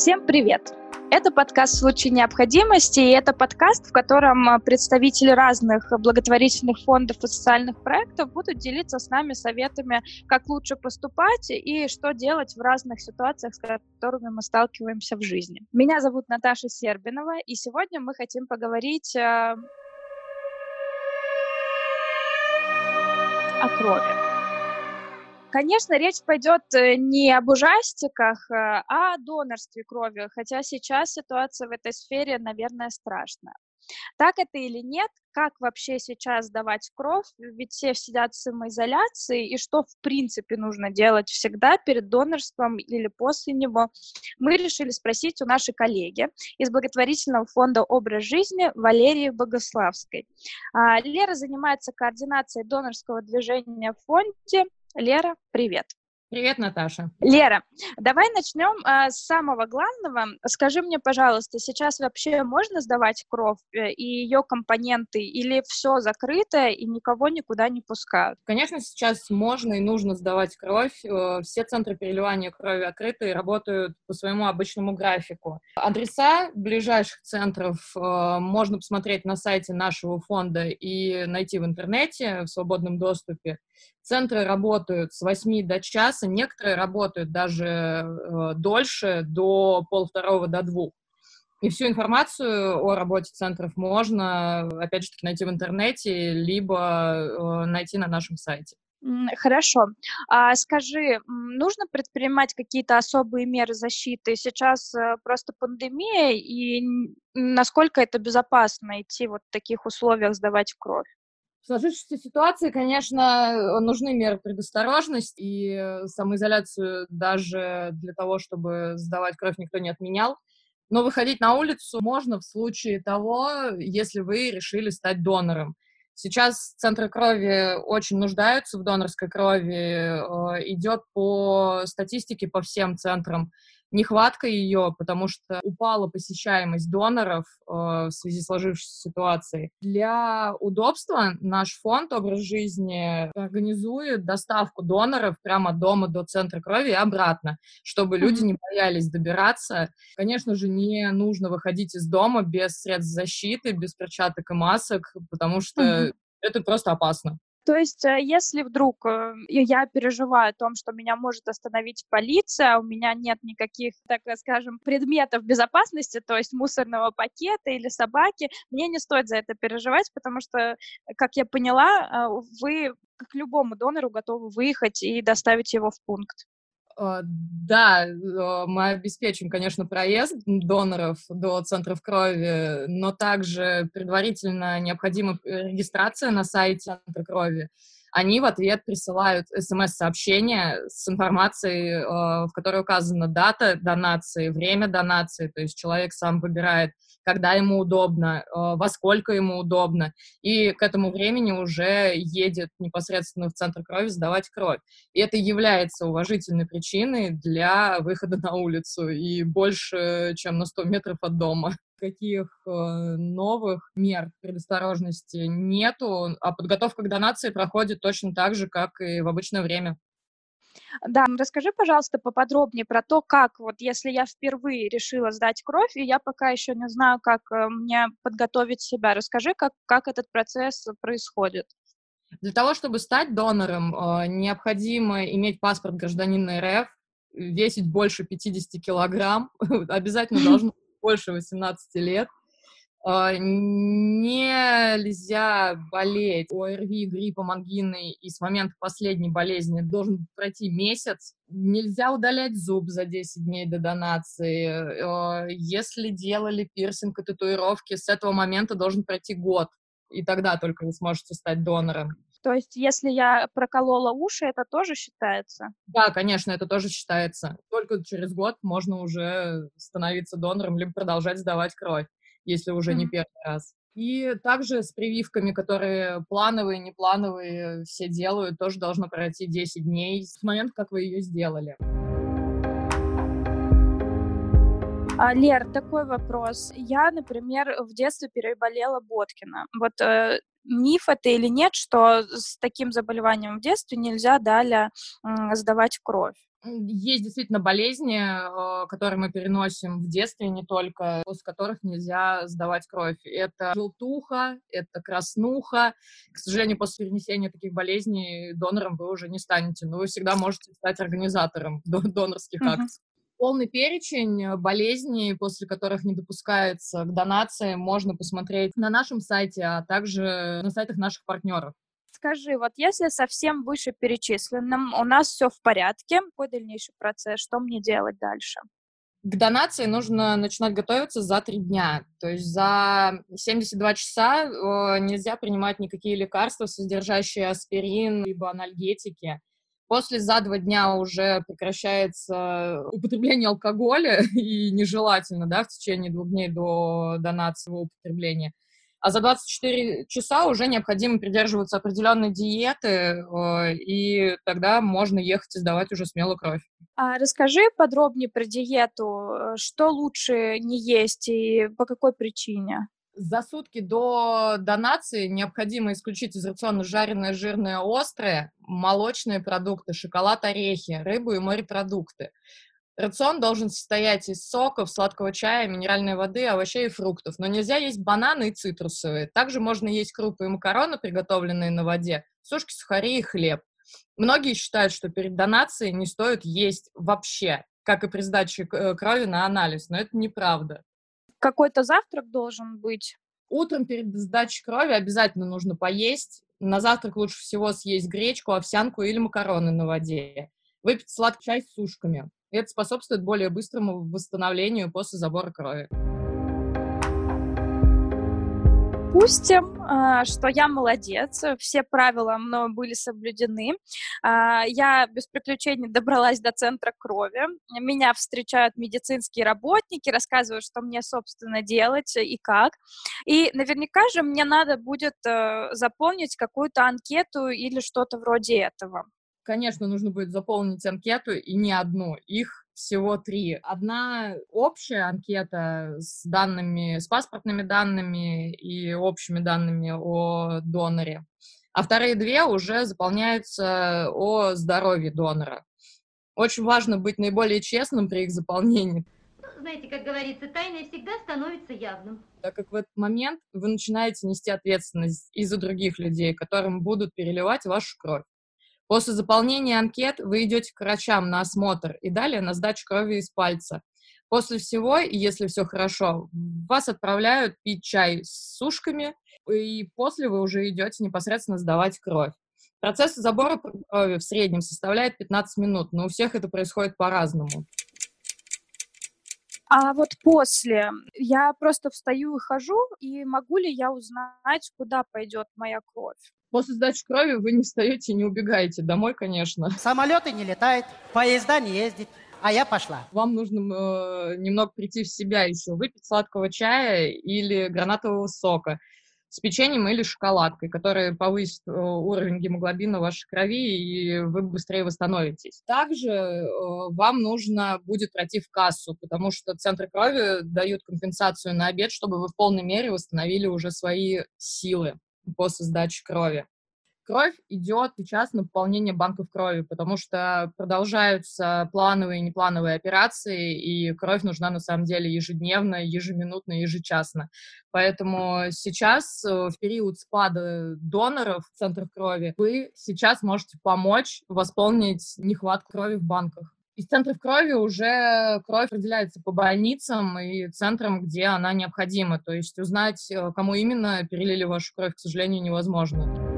Всем привет! Это подкаст «В случае необходимости», и это подкаст, в котором а, представители разных благотворительных фондов и социальных проектов будут делиться с нами советами, как лучше поступать и что делать в разных ситуациях, с которыми мы сталкиваемся в жизни. Меня зовут Наташа Сербинова, и сегодня мы хотим поговорить а, о крови. Конечно, речь пойдет э, не об ужастиках, э, а о донорстве крови, хотя сейчас ситуация в этой сфере, наверное, страшная. Так это или нет, как вообще сейчас сдавать кровь, ведь все сидят в самоизоляции, и что в принципе нужно делать всегда перед донорством или после него, мы решили спросить у нашей коллеги из благотворительного фонда «Образ жизни» Валерии Богославской. А, Лера занимается координацией донорского движения в фонде, Лера, привет. Привет, Наташа. Лера, давай начнем э, с самого главного. Скажи мне, пожалуйста, сейчас вообще можно сдавать кровь э, и ее компоненты, или все закрыто и никого никуда не пускают? Конечно, сейчас можно и нужно сдавать кровь. Э, все центры переливания крови открыты и работают по своему обычному графику. Адреса ближайших центров э, можно посмотреть на сайте нашего фонда и найти в интернете в свободном доступе. Центры работают с 8 до часа, некоторые работают даже э, дольше, до полвторого до двух. И всю информацию о работе центров можно, опять же таки, найти в интернете, либо э, найти на нашем сайте. Хорошо. А скажи, нужно предпринимать какие-то особые меры защиты? Сейчас э, просто пандемия, и насколько это безопасно идти вот в таких условиях сдавать кровь? В сложившейся ситуации, конечно, нужны меры предосторожности, и самоизоляцию даже для того, чтобы сдавать кровь, никто не отменял. Но выходить на улицу можно в случае того, если вы решили стать донором. Сейчас центры крови очень нуждаются в донорской крови. Э, идет по статистике по всем центрам нехватка ее, потому что упала посещаемость доноров э, в связи с сложившейся ситуацией. Для удобства наш фонд «Образ жизни» организует доставку доноров прямо дома до центра крови и обратно, чтобы mm-hmm. люди не боялись добираться. Конечно же, не нужно выходить из дома без средств защиты, без перчаток и масок, потому что mm-hmm. это просто опасно. То есть, э, если вдруг э, я переживаю о том, что меня может остановить полиция, у меня нет никаких, так скажем, предметов безопасности, то есть мусорного пакета или собаки, мне не стоит за это переживать, потому что, как я поняла, э, вы к любому донору готовы выехать и доставить его в пункт. А, да, мы обеспечим, конечно, проезд доноров до центров крови, но также предварительно необходима регистрация на сайте центра крови. Они в ответ присылают смс-сообщение с информацией, а, в которой указана дата донации, время донации, то есть человек сам выбирает, когда ему удобно, а, во сколько ему удобно, и к этому времени уже едет непосредственно в центр крови сдавать кровь. И это является уважительной причиной для выхода на улицу и больше, чем на 100 метров от дома каких э, новых мер предосторожности нету, а подготовка к донации проходит точно так же, как и в обычное время. Да, расскажи, пожалуйста, поподробнее про то, как вот если я впервые решила сдать кровь, и я пока еще не знаю, как э, мне подготовить себя. Расскажи, как, как этот процесс происходит. Для того, чтобы стать донором, э, необходимо иметь паспорт гражданина РФ, весить больше 50 килограмм, обязательно должно больше 18 лет, а, нельзя болеть ОРВИ, гриппом, ангиной, и с момента последней болезни должен пройти месяц. Нельзя удалять зуб за 10 дней до донации. А, если делали пирсинг и татуировки, с этого момента должен пройти год, и тогда только вы сможете стать донором. То есть, если я проколола уши, это тоже считается? Да, конечно, это тоже считается. Только через год можно уже становиться донором, либо продолжать сдавать кровь если уже mm-hmm. не первый раз. И также с прививками, которые плановые, неплановые, все делают, тоже должно пройти 10 дней с момента, как вы ее сделали. А, Лер, такой вопрос. Я, например, в детстве переболела Боткина. Вот э, миф это или нет, что с таким заболеванием в детстве нельзя далее сдавать кровь? Есть действительно болезни, э, которые мы переносим в детстве, не только, после которых нельзя сдавать кровь. Это желтуха, это краснуха. К сожалению, после перенесения таких болезней донором вы уже не станете, но вы всегда можете стать организатором донорских акций. Полный перечень болезней, после которых не допускается к донации, можно посмотреть на нашем сайте, а также на сайтах наших партнеров скажи, вот если совсем выше перечисленным у нас все в порядке, какой дальнейший процесс, что мне делать дальше? К донации нужно начинать готовиться за три дня. То есть за 72 часа э, нельзя принимать никакие лекарства, содержащие аспирин, либо анальгетики. После за два дня уже прекращается употребление алкоголя, и нежелательно, да, в течение двух дней до донации употребления а за 24 часа уже необходимо придерживаться определенной диеты, э, и тогда можно ехать и сдавать уже смело кровь. А расскажи подробнее про диету. Что лучше не есть и по какой причине? За сутки до донации необходимо исключить из рациона жареное, жирное, острое, молочные продукты, шоколад, орехи, рыбу и морепродукты. Рацион должен состоять из соков, сладкого чая, минеральной воды, овощей и фруктов. Но нельзя есть бананы и цитрусовые. Также можно есть крупы и макароны, приготовленные на воде, сушки, сухари и хлеб. Многие считают, что перед донацией не стоит есть вообще, как и при сдаче э, крови на анализ, но это неправда. Какой-то завтрак должен быть? Утром перед сдачей крови обязательно нужно поесть. На завтрак лучше всего съесть гречку, овсянку или макароны на воде. Выпить сладкий чай с сушками. Это способствует более быстрому восстановлению после забора крови. Допустим, а, что я молодец, все правила мной были соблюдены. А, я без приключений добралась до центра крови. Меня встречают медицинские работники, рассказывают, что мне, собственно, делать и как. И наверняка же мне надо будет э, заполнить какую-то анкету или что-то вроде этого конечно, нужно будет заполнить анкету, и не одну. Их всего три. Одна общая анкета с данными, с паспортными данными и общими данными о доноре, а вторые две уже заполняются о здоровье донора. Очень важно быть наиболее честным при их заполнении. Ну, знаете, как говорится, тайное всегда становится явным. Так как в этот момент вы начинаете нести ответственность из-за других людей, которым будут переливать вашу кровь. После заполнения анкет вы идете к врачам на осмотр и далее на сдачу крови из пальца. После всего, если все хорошо, вас отправляют пить чай с сушками, и после вы уже идете непосредственно сдавать кровь. Процесс забора крови в среднем составляет 15 минут, но у всех это происходит по-разному. А вот после я просто встаю и хожу, и могу ли я узнать, куда пойдет моя кровь? После сдачи крови вы не встаете, не убегаете домой, конечно. Самолеты не летают, поезда не ездят. А я пошла. Вам нужно э, немного прийти в себя еще, выпить сладкого чая или гранатового сока с печеньем или шоколадкой, которые повысят э, уровень гемоглобина в вашей крови, и вы быстрее восстановитесь. Также э, вам нужно будет пройти в кассу, потому что центры крови дают компенсацию на обед, чтобы вы в полной мере восстановили уже свои силы после сдачи крови. Кровь идет сейчас на пополнение банков крови, потому что продолжаются плановые и неплановые операции, и кровь нужна на самом деле ежедневно, ежеминутно, ежечасно. Поэтому сейчас, э, в период спада доноров в центрах крови, вы сейчас можете помочь восполнить нехватку крови в банках. Из центров крови уже кровь разделяется по больницам и центрам, где она необходима. То есть узнать, э, кому именно перелили вашу кровь, к сожалению, невозможно.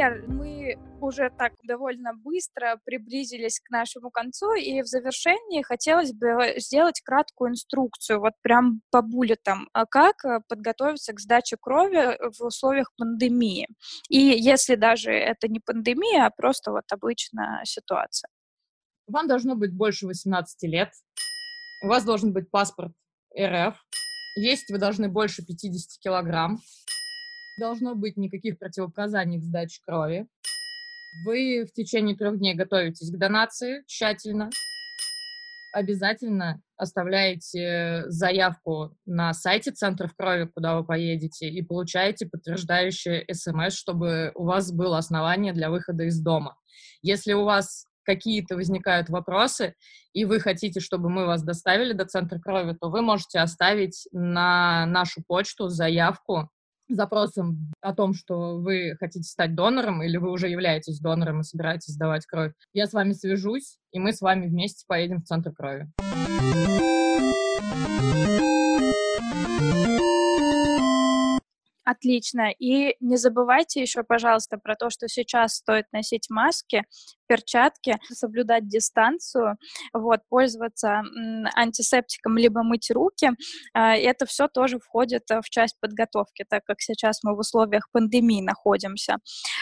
Лер, мы уже так довольно быстро приблизились к нашему концу, и в завершении хотелось бы сделать краткую инструкцию, вот прям по буллетам, а как э, подготовиться к сдаче крови в условиях пандемии. И если даже это не пандемия, а просто вот обычная ситуация. Вам должно быть больше 18 лет, у вас должен быть паспорт РФ, есть вы должны больше 50 килограмм, должно быть никаких противопоказаний к сдаче крови, вы в течение трех дней готовитесь к донации тщательно. обязательно оставляете заявку на сайте центров крови, куда вы поедете, и получаете подтверждающее смс, чтобы у вас было основание для выхода из дома. Если у вас какие-то возникают вопросы, и вы хотите, чтобы мы вас доставили до центра крови, то вы можете оставить на нашу почту заявку запросом о том, что вы хотите стать донором или вы уже являетесь донором и собираетесь сдавать кровь. Я с вами свяжусь, и мы с вами вместе поедем в центр крови. Отлично. И не забывайте еще, пожалуйста, про то, что сейчас стоит носить маски, перчатки, соблюдать дистанцию, вот, пользоваться антисептиком, либо мыть руки. А, это все тоже входит э, в часть подготовки, так как сейчас мы в условиях пандемии находимся.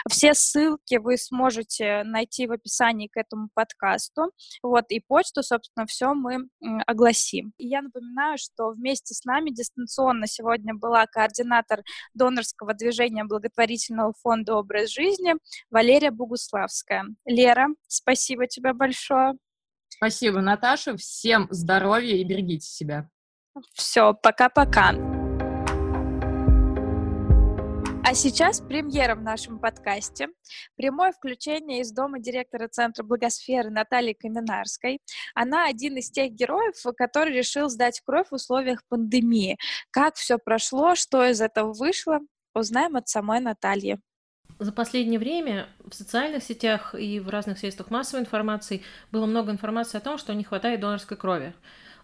Все ссылки вы сможете найти в описании к этому подкасту. Вот, и почту, собственно, все мы огласим. И я напоминаю, что вместе с нами дистанционно сегодня была координатор донорского движения благотворительного фонда «Образ жизни» Валерия Богуславская. Лера, Лера, спасибо тебе большое. Спасибо, Наташа. Всем здоровья и берегите себя. Все, пока-пока. А сейчас премьера в нашем подкасте. Прямое включение из дома директора Центра Благосферы Натальи Каменарской. Она один из тех героев, который решил сдать кровь в условиях пандемии. Как все прошло, что из этого вышло, узнаем от самой Натальи. За последнее время в социальных сетях и в разных средствах массовой информации было много информации о том, что не хватает донорской крови.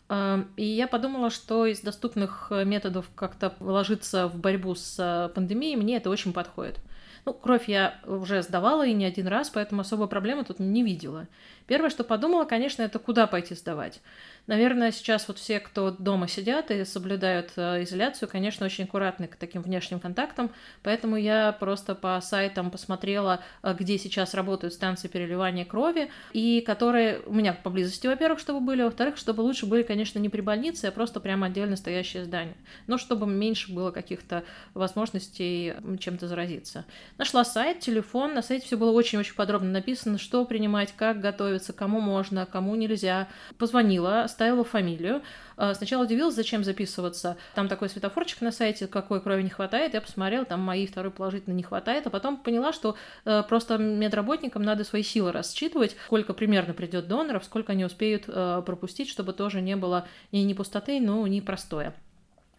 Эм, и я подумала, что из доступных методов как-то вложиться в борьбу с э, пандемией мне это очень подходит. Ну, кровь я уже сдавала и не один раз, поэтому особой проблемы тут не видела. Первое, что подумала, конечно, это куда пойти сдавать. Наверное, сейчас вот все, кто дома сидят и соблюдают э, изоляцию, конечно, очень аккуратны к таким внешним контактам, поэтому я просто по сайтам посмотрела, э, где сейчас работают станции переливания крови, и которые у меня поблизости, во-первых, чтобы были, во-вторых, чтобы лучше были, конечно, не при больнице, а просто прямо отдельно стоящее здание, но чтобы меньше было каких-то возможностей чем-то заразиться. Нашла сайт, телефон, на сайте все было очень-очень подробно написано, что принимать, как готовиться, кому можно, кому нельзя. Позвонила, оставила фамилию. А, сначала удивилась, зачем записываться. Там такой светофорчик на сайте, какой крови не хватает. Я посмотрела, там моей второй положительно не хватает. А потом поняла, что э, просто медработникам надо свои силы рассчитывать, сколько примерно придет доноров, сколько они успеют э, пропустить, чтобы тоже не было ни, ни пустоты, но ни простоя.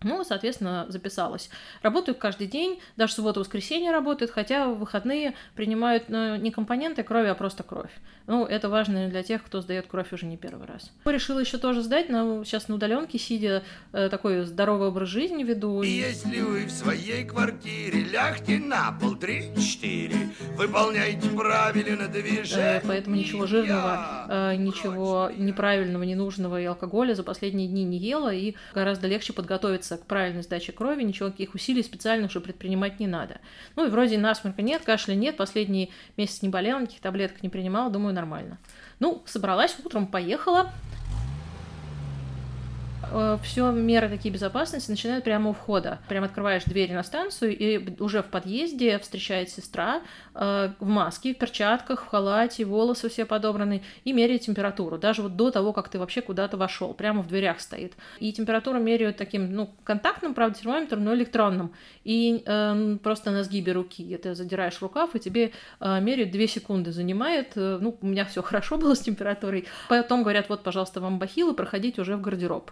Ну, соответственно, записалась. Работаю каждый день, даже субботу-воскресенье работают, хотя в выходные принимают ну, не компоненты крови, а просто кровь. Ну, это важно для тех, кто сдает кровь уже не первый раз. Решила еще тоже сдать, но сейчас на удаленке сидя, э, такой здоровый образ жизни веду. Если вы в своей квартире лягте на пол три-четыре, выполняйте правильно движение. Э, поэтому ничего жирного, э, ничего неправильного, ненужного и алкоголя за последние дни не ела, и гораздо легче подготовиться к правильной сдаче крови, ничего никаких усилий специальных уже предпринимать не надо. Ну и вроде насморка нет, кашля нет, последний месяц не болела, никаких таблеток не принимала, думаю, нормально. Ну, собралась утром, поехала, все меры такие безопасности начинают прямо у входа. Прямо открываешь двери на станцию, и уже в подъезде встречает сестра э, в маске, в перчатках, в халате, волосы все подобраны, и меряет температуру, даже вот до того, как ты вообще куда-то вошел, прямо в дверях стоит. И температуру меряют таким, ну, контактным, правда, термометром, но электронным. И э, просто на сгибе руки ты задираешь рукав, и тебе э, меряют 2 секунды занимает. Э, ну, у меня все хорошо было с температурой. Потом говорят, вот, пожалуйста, вам бахилы, проходите уже в гардероб.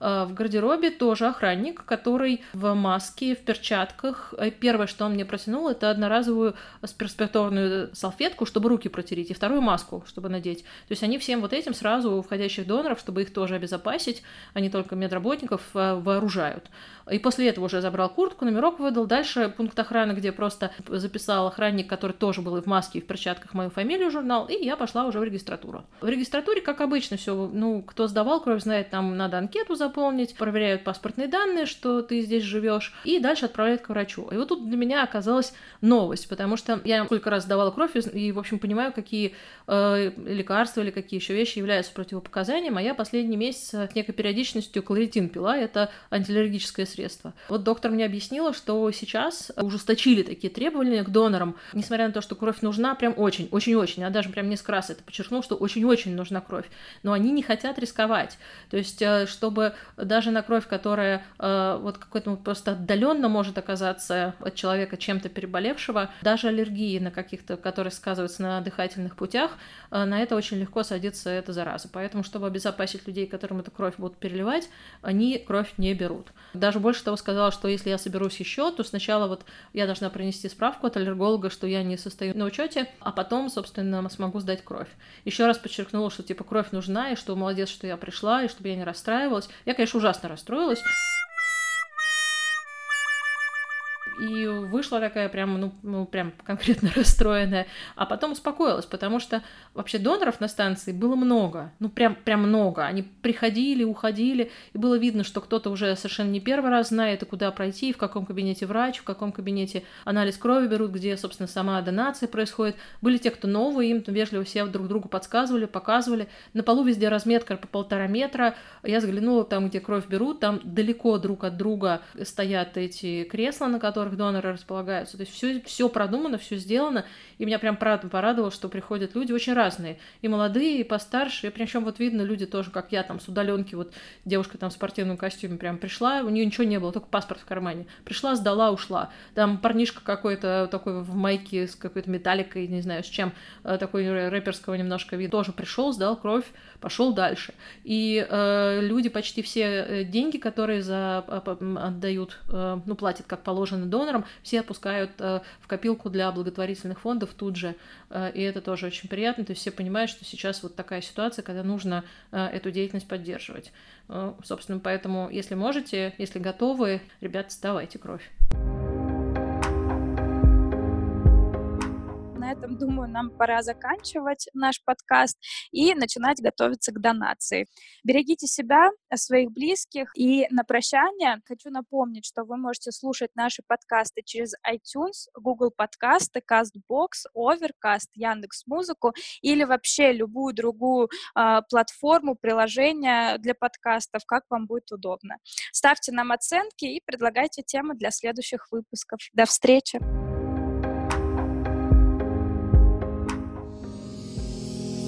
Э, в гардеробе тоже охранник, который в маске, в перчатках. Э, первое, что он мне протянул, это одноразовую перспективную салфетку, чтобы руки протереть, и вторую маску, чтобы надеть. То есть они всем вот этим сразу входящих доноров, чтобы их тоже обезопасить, а не только медработников, э, вооружают. И после этого уже забрал куртку, номерок выдал. Дальше пункт охраны, где просто записал охранник, который тоже был и в маске, и в перчатках, мою фамилию, журнал, и я пошла уже в регистратуру. В регистратуре, как обычно, все, ну, кто сдавал кровь, знает, там надо анкету заполнить, проверяют паспортные данные, что ты здесь живешь, и дальше отправляют к врачу. И вот тут для меня оказалась новость, потому что я сколько раз давала кровь и, в общем, понимаю, какие э, лекарства или какие еще вещи являются противопоказанием, а я последний месяц с некой периодичностью кларитин пила, это антиаллергическое средство. Вот доктор мне объяснила, что сейчас ужесточили такие требования к донорам, несмотря на то, что кровь нужна прям очень, очень-очень, я даже прям несколько раз это подчеркнул, что очень-очень нужна кровь, но они не хотят рисковать, то есть э, чтобы даже на кровь, которая э, вот какой-то просто отдаленно может оказаться от человека чем-то переболевшего, даже аллергии на каких-то, которые сказываются на дыхательных путях, э, на это очень легко садится эта зараза. Поэтому, чтобы обезопасить людей, которым эту кровь будут переливать, они кровь не берут. Даже больше того сказала, что если я соберусь еще, то сначала вот я должна принести справку от аллерголога, что я не состою на учете, а потом, собственно, смогу сдать кровь. Еще раз подчеркнула, что типа кровь нужна, и что молодец, что я пришла, и чтобы я не расстраивалась. Я, конечно, ужасно расстроилась. И вышла такая прям, ну, ну, прям конкретно расстроенная, а потом успокоилась, потому что вообще доноров на станции было много, ну, прям, прям много. Они приходили, уходили, и было видно, что кто-то уже совершенно не первый раз знает, и куда пройти, в каком кабинете врач, в каком кабинете анализ крови берут, где, собственно, сама донация происходит. Были те, кто новые, им вежливо все друг другу подсказывали, показывали. На полу везде разметка по полтора метра. Я взглянула там, где кровь берут, там далеко друг от друга стоят эти кресла, на которых которых доноры располагаются. То есть все, все продумано, все сделано. И меня прям порадовало, что приходят люди очень разные. И молодые, и постарше. И причем вот видно люди тоже, как я там с удаленки, вот девушка там в спортивном костюме прям пришла, у нее ничего не было, только паспорт в кармане. Пришла, сдала, ушла. Там парнишка какой-то такой в майке с какой-то металликой, не знаю с чем, э, такой рэперского немножко вида, тоже пришел, сдал кровь, пошел дальше. И э, люди почти все э, деньги, которые за, отдают, э, ну, платят как положено донорам, все отпускают э, в копилку для благотворительных фондов тут же. Э, и это тоже очень приятно. То есть все понимают, что сейчас вот такая ситуация, когда нужно э, эту деятельность поддерживать. Э, собственно, поэтому, если можете, если готовы, ребята, сдавайте кровь. На этом, думаю, нам пора заканчивать наш подкаст и начинать готовиться к донации. Берегите себя, своих близких. И на прощание хочу напомнить, что вы можете слушать наши подкасты через iTunes, Google подкасты, CastBox, Overcast, Яндекс Музыку или вообще любую другую э, платформу, приложение для подкастов, как вам будет удобно. Ставьте нам оценки и предлагайте темы для следующих выпусков. До встречи!